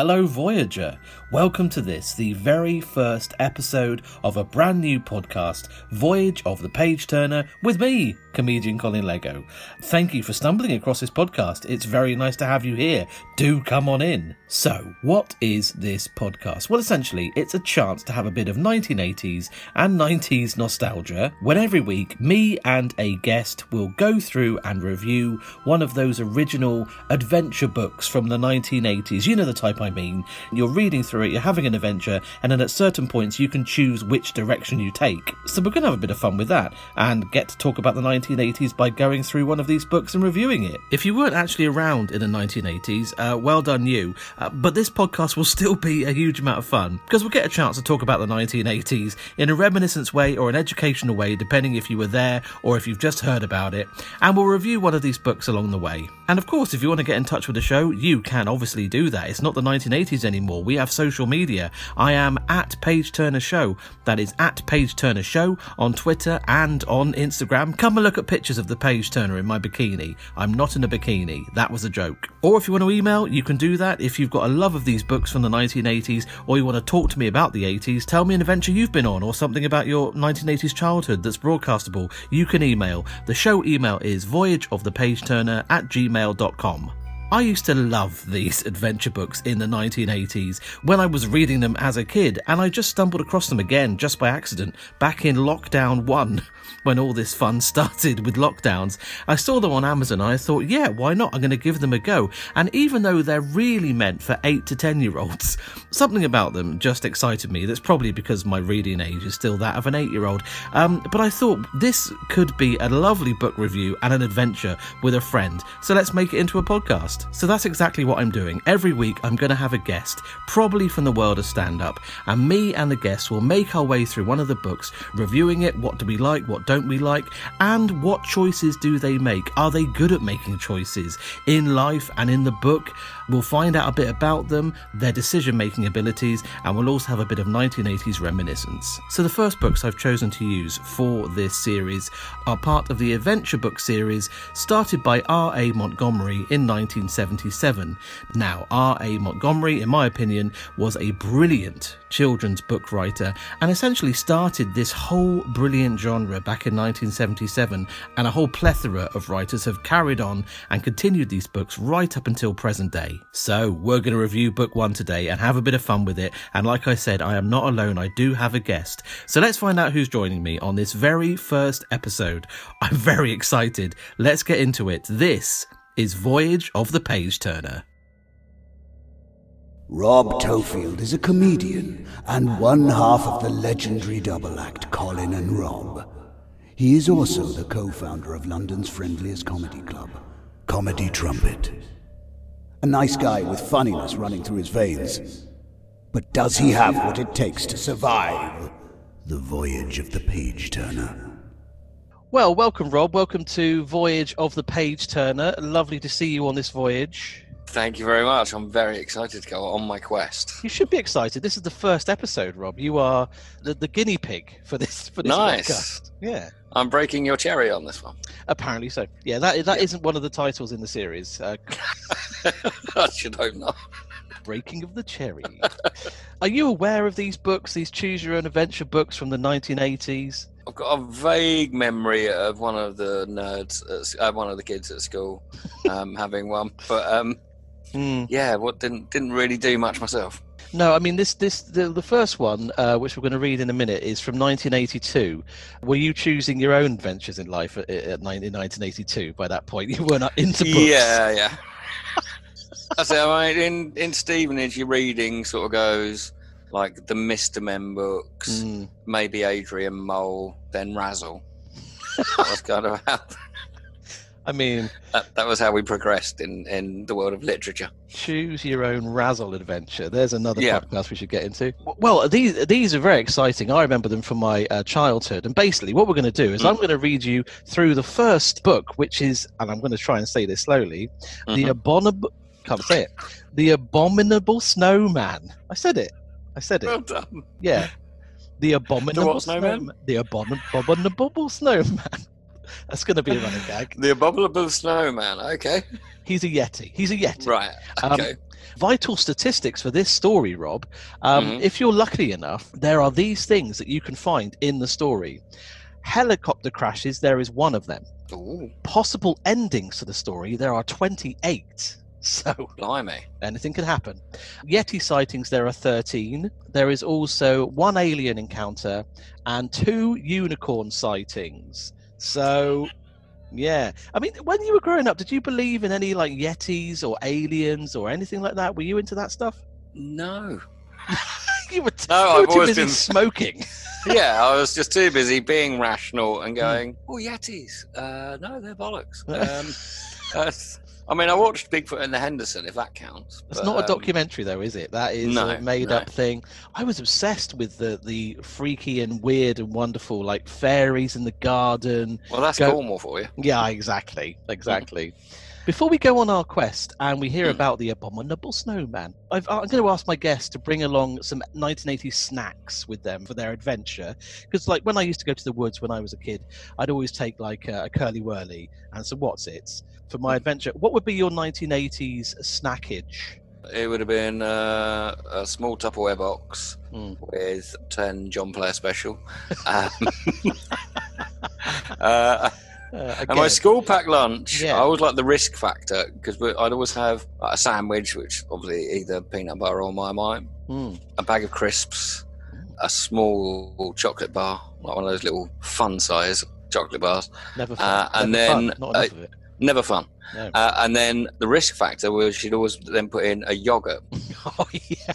hello, Voyager. Welcome to this, the very first episode of a brand new podcast, Voyage of the Page Turner, with me, comedian Colin Lego. Thank you for stumbling across this podcast. It's very nice to have you here. Do come on in. So, what is this podcast? Well, essentially, it's a chance to have a bit of 1980s and 90s nostalgia when every week me and a guest will go through and review one of those original adventure books from the 1980s. You know the type I mean. You're reading through it, you're having an adventure, and then at certain points you can choose which direction you take. So, we're going to have a bit of fun with that and get to talk about the 1980s by going through one of these books and reviewing it. If you weren't actually around in the 1980s, uh, well done you. Uh, but this podcast will still be a huge amount of fun because we'll get a chance to talk about the 1980s in a reminiscence way or an educational way, depending if you were there or if you've just heard about it. And we'll review one of these books along the way. And of course, if you want to get in touch with the show, you can obviously do that. It's not the 1980s anymore. We have social media. I am at Page Turner Show. That is at Page Turner Show on Twitter and on Instagram. Come and look at pictures of the Page Turner in my bikini. I'm not in a bikini. That was a joke. Or if you want to email, you can do that. If you've got a love of these books from the 1980s or you want to talk to me about the 80s, tell me an adventure you've been on or something about your 1980s childhood that's broadcastable, you can email. The show email is voyageofthepageturner at gmail.com. I used to love these adventure books in the 1980s when I was reading them as a kid, and I just stumbled across them again just by accident back in Lockdown 1 when all this fun started with lockdowns. I saw them on Amazon and I thought, yeah, why not? I'm going to give them a go. And even though they're really meant for 8 to 10 year olds, something about them just excited me. That's probably because my reading age is still that of an 8 year old. Um, but I thought this could be a lovely book review and an adventure with a friend. So let's make it into a podcast. So that's exactly what I'm doing. Every week, I'm going to have a guest, probably from the world of stand up, and me and the guest will make our way through one of the books, reviewing it. What do we like? What don't we like? And what choices do they make? Are they good at making choices in life and in the book? We'll find out a bit about them, their decision making abilities, and we'll also have a bit of 1980s reminiscence. So, the first books I've chosen to use for this series are part of the adventure book series started by R.A. Montgomery in 1977. Now, R.A. Montgomery, in my opinion, was a brilliant children's book writer and essentially started this whole brilliant genre back in 1977, and a whole plethora of writers have carried on and continued these books right up until present day. So, we're going to review book one today and have a bit of fun with it. And like I said, I am not alone, I do have a guest. So, let's find out who's joining me on this very first episode. I'm very excited. Let's get into it. This is Voyage of the Page Turner. Rob Tofield is a comedian and one half of the legendary double act Colin and Rob. He is also the co founder of London's friendliest comedy club, Comedy Trumpet. A nice guy with funniness running through his veins. But does he have what it takes to survive the voyage of the page turner? Well, welcome, Rob. Welcome to Voyage of the Page Turner. Lovely to see you on this voyage. Thank you very much. I'm very excited to go on my quest. You should be excited. This is the first episode, Rob. You are the, the guinea pig for this for this Nice. podcast. Yeah. I'm breaking your cherry on this one. Apparently so. Yeah, that that Yeah. not one of the titles in the series. Uh, I should hope not. Breaking of the Cherry. Are you aware of these books, these choose your own adventure books from the 1980s? I've got a vague memory of one of the nerds, at, uh, one of the kids at school, um, having one. But um, Hmm. yeah, what didn't didn't really do much myself. No, I mean this. This the, the first one, uh, which we're going to read in a minute, is from 1982. Were you choosing your own adventures in life at, at, nine- in 1982? By that point, you weren't into books. Yeah, yeah. That's it. I mean, in in Stevenage, your reading sort of goes like the Mister Men books, Mm. maybe Adrian Mole, then Razzle. that was kind of how I mean, that, that was how we progressed in in the world of literature. choose your own razzle adventure. There's another Yeah. podcast we should get into. Well, these these are very exciting. I remember them from my uh, childhood. And basically, what we're going to do is Mm. I'm going to read you through the first book, which is, and I'm going to try and say this slowly, the Mhm. abominable. Can't say it. The abominable snowman. I said it. I said it. Well done. Yeah. The abominable what snowman? The abomin- abominable snowman. That's going to be a running gag. The abominable snowman. Okay. He's a yeti. He's a yeti. Right. Um, Okay. Vital statistics for this story, Rob. Um, Mhm. If you're lucky enough, there are these things that you can find in the story. Helicopter crashes, there is one of them. Ooh, Possible endings to the story, there are 28. So blimey. anything can happen. Yeti sightings, there are 13. There is also one alien encounter and two unicorn sightings. So, yeah. I mean, when you were growing up, did you believe in any like Yetis or aliens or anything like that? Were you into that stuff? No. you were, t- No, you were I've too always busy been- smoking. yeah, I was just too busy being rational and going, "Oh, Yetis? Uh, no, they're bollocks." Um, uh, I mean, I watched Bigfoot and the Henderson, if that counts. It's not a um, documentary, though, is it? That is no, a made no. up thing. I was obsessed with the, the freaky and weird and wonderful, like fairies in the garden, Well, that's Go- Cornwall for you. Yeah, exactly, exactly. Before we go on our quest and we hear Hmm. about the abominable snowman, I've, I'm going to ask my guests to bring along some 1980s snacks with them for their adventure. Because, like, when I used to go to the woods when I was a kid, I'd always take like a, a Curly Wurly and some what's its for my adventure. What would be your 1980s snackage? It would have been uh, a small Tupperware box Mm. with 10 John Player special. Um, uh, Uh, and my school pack lunch, Yeah. I always like the risk factor because I'd always have like, a sandwich, which obviously either peanut butter or Marmite, mm, a bag of crisps, a small chocolate bar, like one of those little fun size chocolate bars. never fun. uh, and never fun, then, of it. Never fun. No. Uh, and then the risk factor was she'd always then put in a yogurt, oh yeah,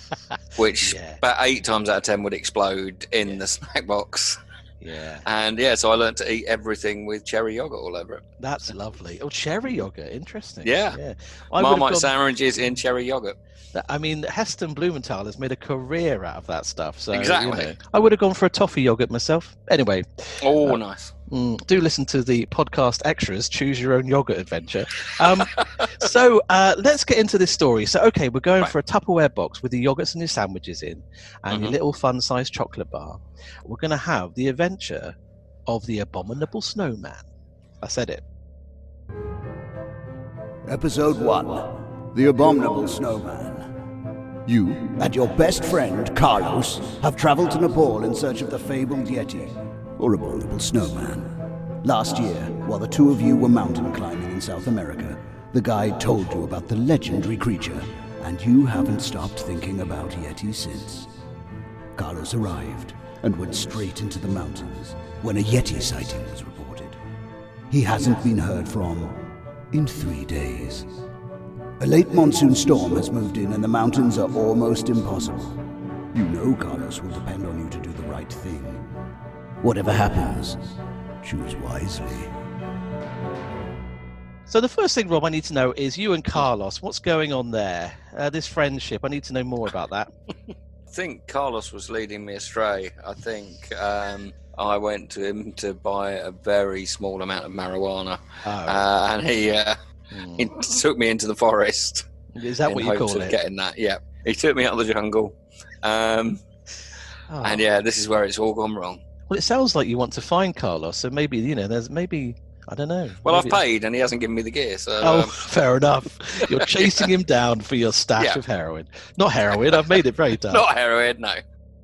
which Yeah. about eight times out of ten would explode in Yeah. the snack box. Yeah. And yeah, so I learned to eat everything with cherry yogurt all over it. That's lovely. Oh, cherry yogurt, interesting. Yeah. yeah. I Marmite gone- sandwiches in cherry yogurt. That- I mean, Heston Blumenthal has made a career out of that stuff. So you Exactly. know, I would have gone for a toffee yogurt myself. Anyway, Oh, Uh, nice. mm, do listen to the podcast extras. Choose your own yogurt adventure. Um, so uh, let's get into this story. So, okay, we're going Right. for a Tupperware box with the yogurts and your sandwiches in, and your Mhm. little fun-sized chocolate bar. We're going to have the adventure of the abominable snowman. I said it. Episode 1 The Abominable Snowman. You and your best friend, Carlos, have traveled to Nepal in search of the fabled Yeti, or Abominable Snowman. Last year, while the two of you were mountain climbing in South America, the guide told you about the legendary creature, and you haven't stopped thinking about Yeti since. Carlos arrived and went straight into the mountains when a Yeti sighting was reported. He hasn't been heard from in three days. A late monsoon storm has moved in and the mountains are almost impossible. You know Carlos will depend on you to do the right thing. Whatever happens, choose wisely. So the first thing, Rob, I need to know is you and Carlos. What's going on there? Uh, this friendship. I need to know more about that. I think Carlos was leading me astray. I think um, I went to him to buy a very small amount of marijuana, Oh, uh, and he, uh, hmm. he took me into the forest. is that what you call it? Getting that, yeah. He took me out of the jungle, um, Oh. and yeah, this is where it's all gone wrong. Well, it sounds like you want to find Carlos, so maybe you know. There's maybe I don't know. Well, I've maybe- paid, and he hasn't given me the gear, so Oh, um, fair enough. You're chasing him down for your stash Yeah. of heroin. Not heroin. I've made it very dark. not heroin, no.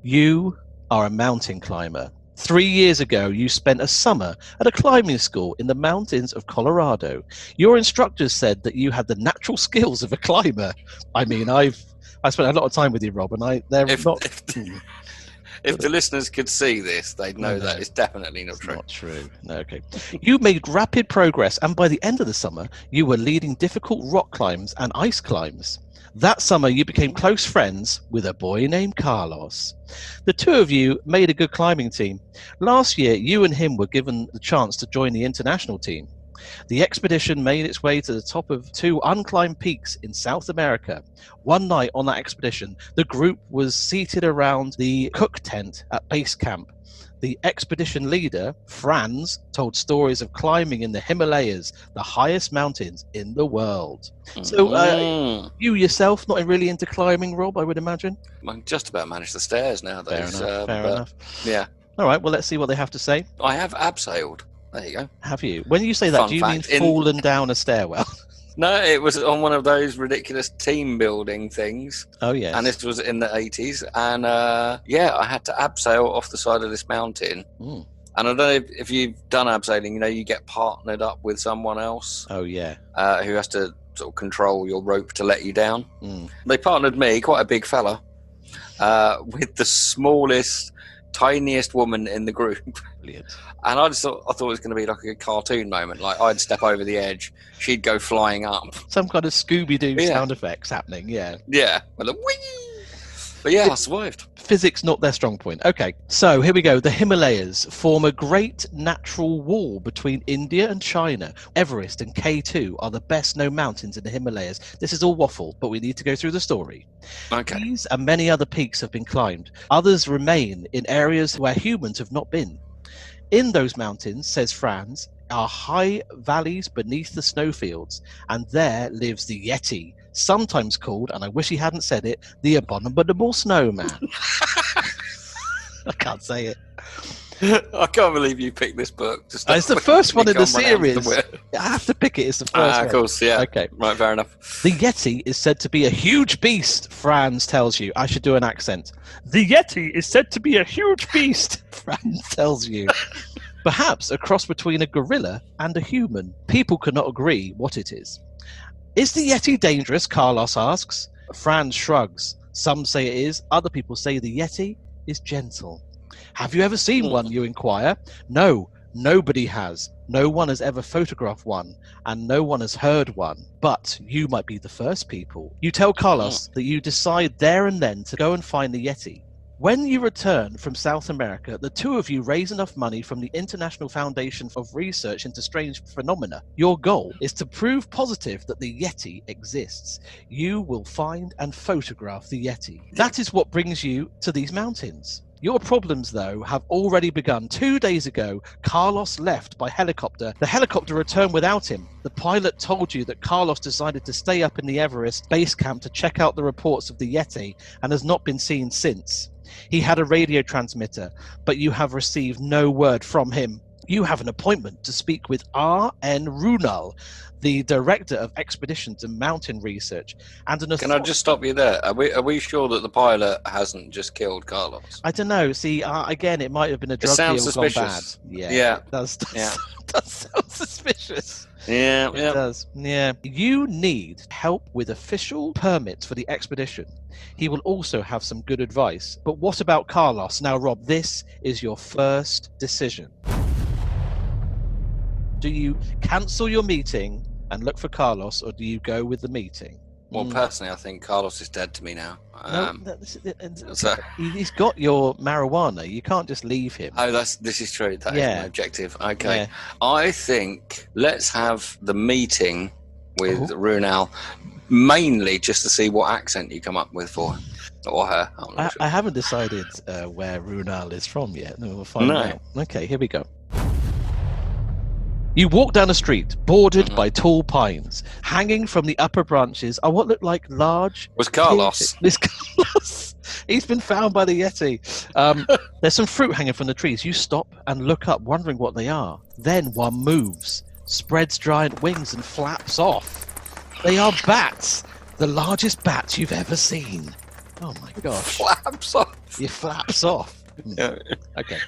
You are a mountain climber. Three years ago, you spent a summer at a climbing school in the mountains of Colorado. Your instructors said that you had the natural skills of a climber. I mean, I've I spent a lot of time with you, Rob, and I they're If, not. if, Hmm, if the listeners could see this, they'd know No, that it's definitely not it's true. not true. No, okay. You made rapid progress, and by the end of the summer, you were leading difficult rock climbs and ice climbs. That summer, you became close friends with a boy named Carlos. The two of you made a good climbing team. Last year, you and him were given the chance to join the international team. The expedition made its way to the top of two unclimbed peaks in South America. One night on that expedition, the group was seated around the cook tent at base camp. The expedition leader, Franz, told stories of climbing in the Himalayas, the highest mountains in the world. So, uh, Mm. you yourself not really into climbing, Rob, I would imagine? I can just about manage the stairs now. Fair enough. uh, fair but, enough. Yeah, All right, well, let's see what they have to say. I have abseiled. There you go. Have you? When you say that, Fun do you fact, mean in- fallen down a stairwell? No, it was on one of those ridiculous team building things, oh, yeah. and this was in the eighties. And uh, yeah, I had to abseil off the side of this mountain. Mm. And I don't know if, if you've done abseiling. You know, you get partnered up with someone else Oh, yeah. uh, who has to sort of control your rope to let you down. Mm. They partnered me, quite a big fella, uh, with the smallest, tiniest woman in the group. Brilliant. And I just thought I thought it was going to be like a cartoon moment. Like I'd step over the edge, she'd go flying up. Some kind of Scooby Doo Yeah. sound effects happening, yeah. Yeah, with a. But yeah, I survived. Physics not their strong point. Okay, so here we go. The Himalayas form a great natural wall between India and China. Everest and K2 are the best known mountains in the Himalayas. This is all waffle, but we need to go through the story. Okay. These and many other peaks have been climbed. Others remain in areas where humans have not been. In those mountains, says Franz, are high valleys beneath the snowfields, and there lives the Yeti, sometimes called, and I wish he hadn't said it, the abominable snowman. I can't say it. I can't believe you picked this book. To Uh, it's the first one in the Come round to series. I have to pick it. It's the first Ah, one. of course, yeah. Okay. Right, fair enough. The Yeti is said to be a huge beast, Franz tells you. I should do an accent. The Yeti is said to be a huge beast, Franz tells you. Perhaps a cross between a gorilla and a human. People cannot agree what it is. Is the Yeti dangerous? Carlos asks. Franz shrugs. Some say it is, other people say the Yeti is gentle. Have you ever seen one? You inquire. No, nobody has. No one has ever photographed one and no one has heard one. But you might be the first people. You tell Carlos hmm. that you decide there and then to go and find the Yeti. When you return from South America, the two of you raise enough money from the International Foundation of Research into Strange Phenomena. Your goal is to prove positive that the Yeti exists. You will find and photograph the Yeti. That is what brings you to these mountains. Your problems, though, have already begun. Two days ago, Carlos left by helicopter. The helicopter returned without him. The pilot told you that Carlos decided to stay up in the Everest base camp to check out the reports of the Yeti and has not been seen since. He had a radio transmitter, but you have received no word from him. You have an appointment to speak with R.N. Runal, the Director of Expeditions and Mountain Research, and an Can I just stop you there? Are we are we sure that the pilot hasn't just killed Carlos? I don't know. See, uh, again, it might have been a drug sounds deal gone bad. Yeah, Yeah. it does, does, Yeah. does sound suspicious. Yeah, It yeah. does. Yeah. You need help with official permits for the expedition. He will also have some good advice. But what about Carlos? Now, Rob, this is your first decision. Do you cancel your meeting and look for Carlos, or do you go with the meeting? Well, Mm. personally, I think Carlos is dead to me now. No, Um, and- so, he- he's got your marijuana. You can't just leave him. oh, that's this is true. That is Yeah. my objective. Okay, Yeah. I think let's have the meeting with Oh. Runal mainly just to see what accent you come up with for him or her. I, sure. I haven't decided uh, where Runal is from yet. No, we'll find No. out. Okay, here we go. You walk down a street bordered Mhm. by tall pines. Hanging from the upper branches are what look like large. was Carlos. This Carlos. He's been found by the Yeti. Um, there's some fruit hanging from the trees. You stop and look up, wondering what they are. Then one moves, spreads giant wings, and flaps off. They are bats, the largest bats you've ever seen. Oh my gosh. Flaps off. He flaps off. Okay.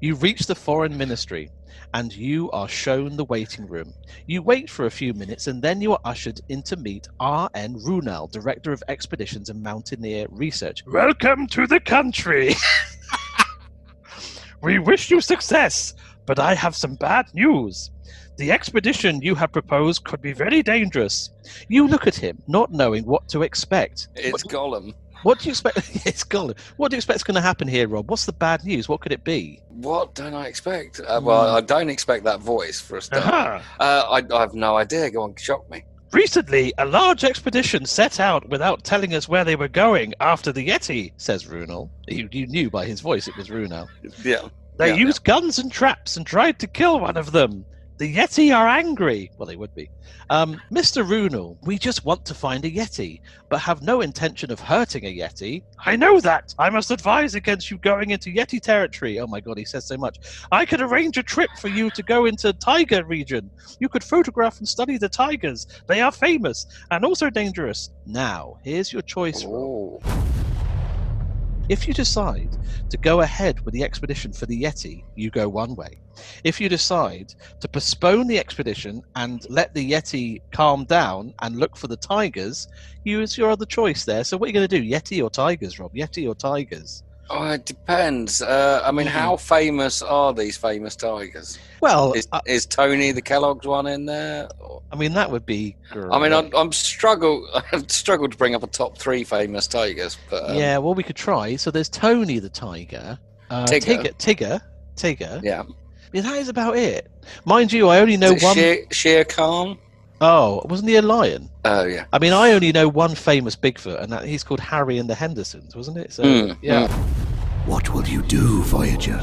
You reach the foreign ministry and you are shown the waiting room. You wait for a few minutes and then you are ushered in to meet R.N. Runal, Director of Expeditions and Mountaineer Research. Welcome to the country. we wish you success, but I have some bad news. The expedition you have proposed could be very dangerous. You look at him, not knowing what to expect. It's Gollum. What do you expect? it's gone. What do you expect is going to happen here, Rob? What's the bad news? What could it be? What don't I expect? Uh, well, I don't expect that voice for a start. Aha. Uh, I, I have no idea. Go on, shock me. Recently, a large expedition set out without telling us where they were going after the Yeti, says Runal. You, you knew by his voice it was Runal. Yeah. They Yeah, used guns and traps and tried to kill one of them. The Yeti are angry. Well, they would be. Um, Mr. Runal, we just want to find a Yeti, but have no intention of hurting a Yeti. I know that. I must advise against you going into Yeti territory. Oh my god, he says so much. I could arrange a trip for you to go into tiger region. You could photograph and study the tigers. They are famous and also dangerous. Now, here's your choice. If you decide to go ahead with the expedition for the Yeti, you go one way. If you decide to postpone the expedition and let the Yeti calm down and look for the tigers, you is your other choice there. So what are you going to do? Yeti or tigers, Rob? Yeti or tigers? Oh, it depends. Uh, I mean, how famous are these famous tigers? Well, Is, I, is Tony the Kellogg's one in there? I mean that would be. I mean, I'm, great. I'm struggle. I've struggled to bring up a top three famous tigers, but um, yeah. Well, we could try. So there's Tony the tiger, uh, Tigger. Tigger, Tigger, Tigger. yeah. Yeah, that is about it. Mind you, I only know Is one Shere, Shere Khan? Oh wasn't he a lion? Oh yeah. I mean, I only know one famous Bigfoot, and that he's called Harry and the Hendersons, wasn't it? So Mm, yeah, What will you do, Voyager?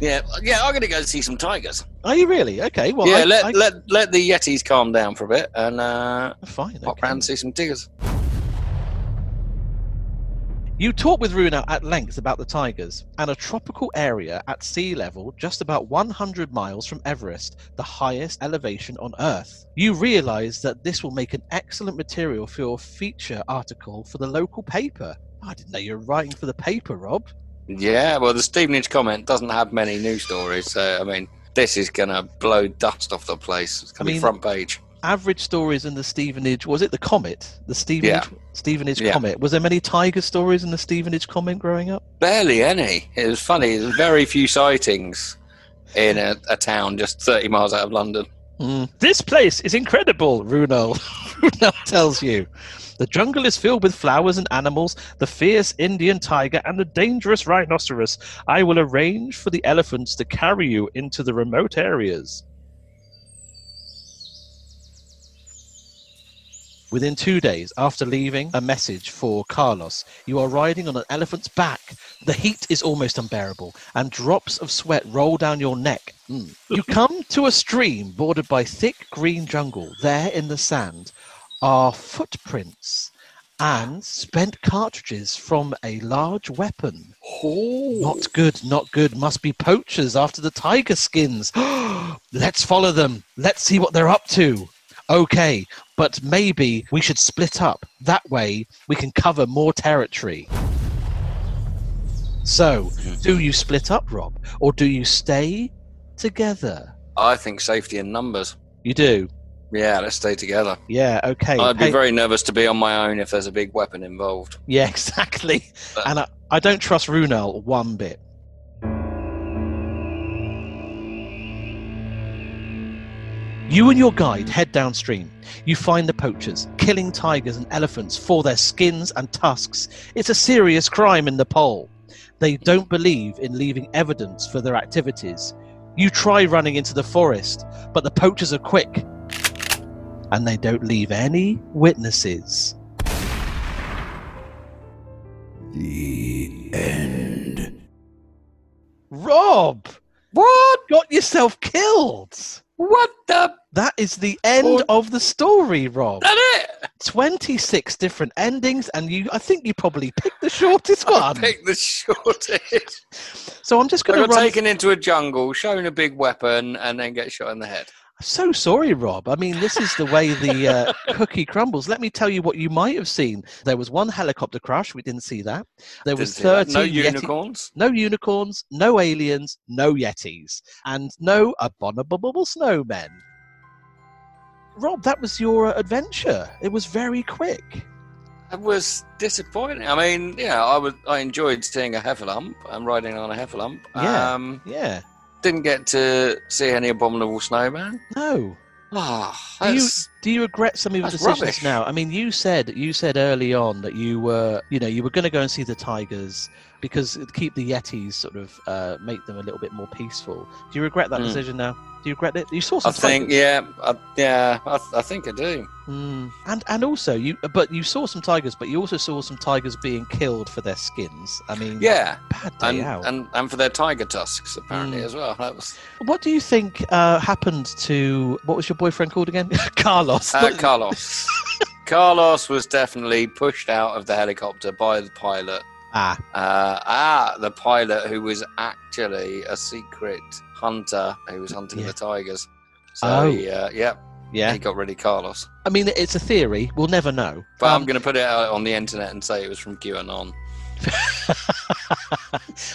Yeah, yeah. I'm gonna go see some tigers. are you really? Okay, well, yeah, I, let I, let let the Yetis calm down for a bit and uh, fine. pop okay. round and see some tigers. You talk with Runa at length about the tigers and a tropical area at sea level just about 100 miles from Everest, the highest elevation on Earth. You realize that this will make an excellent material for your feature article for the local paper. I didn't know you were writing for the paper, Rob. Yeah, well, the Stevenage Comet doesn't have many news stories, so I mean, this is gonna blow dust off the place. It's gonna I be front page. Average stories in the Stevenage was it the Comet? The Stevenage Stevenage Yeah. Comet. Was there many tiger stories in the Stevenage Comet growing up? Barely any. It was funny. There's very few sightings in a, a town just 30 miles out of London. Mm. This place is incredible, Runal. Runal tells you. The jungle is filled with flowers and animals, the fierce Indian tiger and the dangerous rhinoceros. I will arrange for the elephants to carry you into the remote areas. Within two days after leaving a message for Carlos, you are riding on an elephant's back. The heat is almost unbearable, and drops of sweat roll down your neck. Mm. You come to a stream bordered by thick green jungle. There in the sand are footprints and spent cartridges from a large weapon. Not good, not good. Must be poachers after the tiger skins. Let's follow them. Let's see what they're up to. Okay, but maybe we should split up. That way we can cover more territory. So, do you split up, Rob? Or do you stay together? I think safety in numbers. You do? Yeah, let's stay together. Yeah, okay. I'd be Hey- very nervous to be on my own if there's a big weapon involved. Yeah, exactly. But- And I, I don't trust Runal one bit. You and your guide head downstream. You find the poachers, killing tigers and elephants for their skins and tusks. It's a serious crime in Nepal. They don't believe in leaving evidence for their activities. You try running into the forest, but the poachers are quick. And they don't leave any witnesses. The end. Rob! What? Got yourself killed! What the? That is the end of the story, Rob. That it? 26 different endings, and you I think you probably picked the shortest I one. picked the shortest. So I'm just going to run. taken into a jungle, shown a big weapon, and then get shot in the head. So sorry, Rob. I mean, this is the way the uh, cookie crumbles. Let me tell you what you might have seen. There was one helicopter crash. We didn't see that. There was Didn't that. 13 no Yeti- unicorns. no unicorns, no aliens, no yetis, and no abominable snowmen. Rob, that was your uh, adventure. It was very quick. It was disappointing. I mean, yeah, I was. I enjoyed seeing a heffalump and riding on a heffalump. Yeah. Um, Yeah. Didn't get to see any abominable snowman. No. Ah, you- that's Do you regret some of your That's decisions rubbish. now? I mean, you said you said early on that you were, you know, you were going to go and see the tigers because to keep the yetis sort of uh, make them a little bit more peaceful. Do you regret that Mm. decision now? Do you regret it? You saw some I think, tigers. yeah, I, yeah, I, I think I do. Mm. And and also you, but you saw some tigers, but you also saw some tigers being killed for their skins. I mean, Yeah, bad day and, out. and and for their tiger tusks apparently Mm. as well. That was What do you think uh, happened to what was your boyfriend called again? Carlos. uh, Carlos. Carlos was definitely pushed out of the helicopter by the pilot. ah, Uh, ah, the pilot who was actually a secret hunter who was hunting Yeah. the tigers. So Oh. he, uh, yeah, yeah. he got rid of Carlos. I mean, it's a theory. We'll never know. But Um, I'm going to put it out on the internet and say it was from QAnon.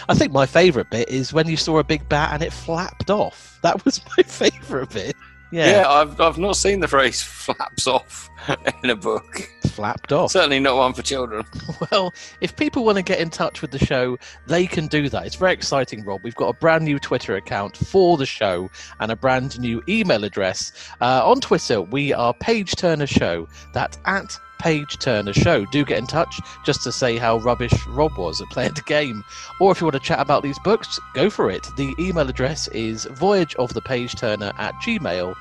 I think my favourite bit is when you saw a big bat and it flapped off. That was my favourite bit. Yeah, Yeah, I've, I've not seen the phrase flaps off in a book. flapped off. Certainly not one for children. Well, if people want to get in touch with the show, they can do that. It's very exciting, Rob. We've got a brand new Twitter account for the show and a brand new email address. Uh, on Twitter, we are Page Turner Show. That's at Page Turner Show. Do get in touch just to say how rubbish Rob was at playing the game. Or if you want to chat about these books, go for it. The email address is voyageofthepageturner at gmail.com.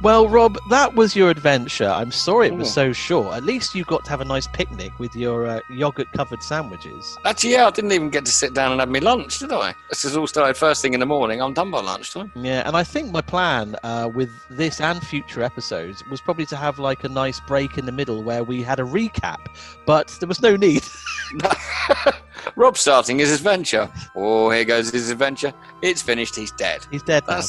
Well, Rob, that was your adventure. I'm sorry it was Mm. so short. At least you got to have a nice picnic with your uh, yogurt covered sandwiches. Actually, yeah, I didn't even get to sit down and have my lunch, did I? This has all started first thing in the morning. I'm done by lunchtime. Yeah, and I think my plan uh, with this and future episodes was probably to have like a nice break in the middle where we had a recap, but there was no need. Rob's starting his adventure. Oh, here goes his adventure. It's finished. He's dead. He's dead now.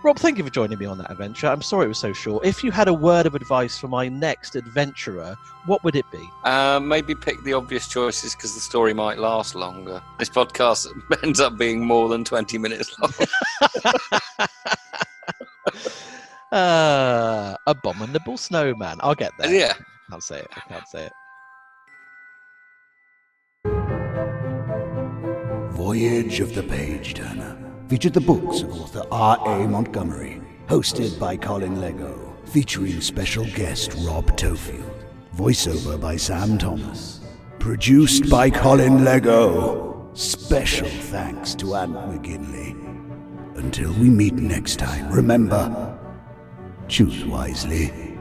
That's Rob, thank you for joining me on that adventure. I'm sorry it was so short. If you had a word of advice for my next adventurer, what would it be? uh, maybe pick the obvious choices because the story might last longer. This podcast ends up being more than 20 minutes long. Uh, abominable snowman. I'll get there. yeah. I can't say it. I can't say it. Voyage of the Page Turner featured the books of author R.A. Montgomery, hosted by Colin Lego, featuring special guest Rob Tofield, voiceover by Sam Thomas, produced by Colin Lego. Special thanks to Ant McGinley. Until we meet next time, remember, choose wisely.